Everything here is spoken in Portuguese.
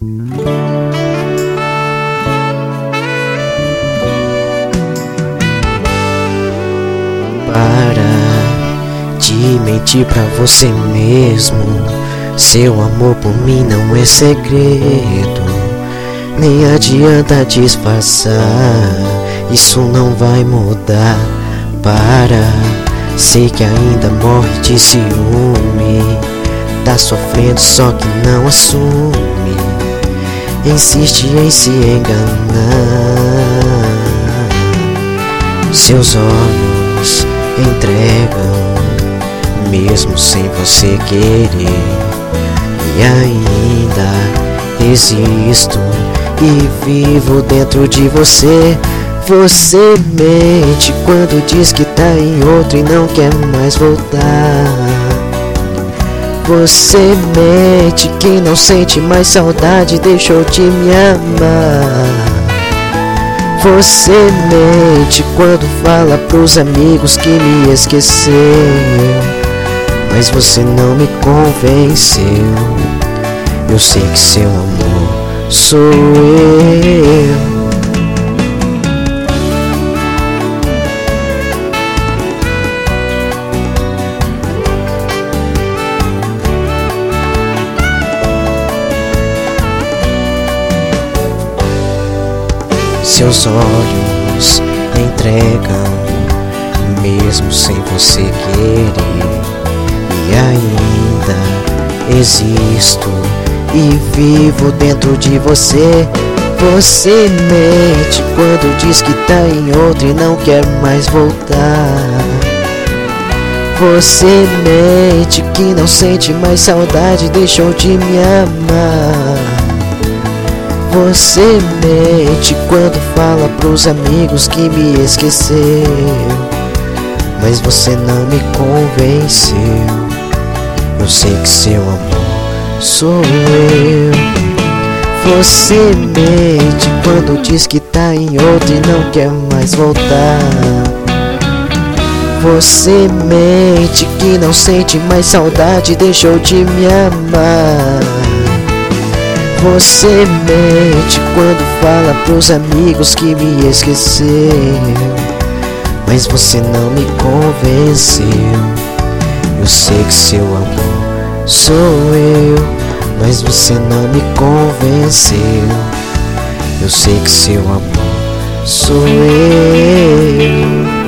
Para de mentir pra você mesmo. Seu amor por mim não é segredo. Nem adianta disfarçar, isso não vai mudar. Para, sei que ainda morre de ciúme. Tá sofrendo, só que não assume. Insiste em se enganar. Seus olhos entregam, mesmo sem você querer. E ainda existo e vivo dentro de você. Você mente quando diz que tá em outro e não quer mais voltar. Você mente que não sente mais saudade, deixou de me amar. Você mente quando fala pros amigos que me esqueceu. Mas você não me convenceu. Eu sei que seu amor sou eu. Seus olhos entregam, mesmo sem você querer. E ainda existo e vivo dentro de você. Você mente quando diz que tá em outro e não quer mais voltar. Você mente que não sente mais saudade, deixou de me amar. Você mente quando fala pros amigos que me esqueceu. Mas você não me convenceu. Eu sei que seu amor sou eu. Você mente quando diz que tá em outro e não quer mais voltar. Você mente que não sente mais saudade, deixou de me amar. Você mente quando fala pros amigos que me esqueceu. Mas você não me convenceu. Eu sei que seu amor sou eu. Mas você não me convenceu. Eu sei que seu amor sou eu.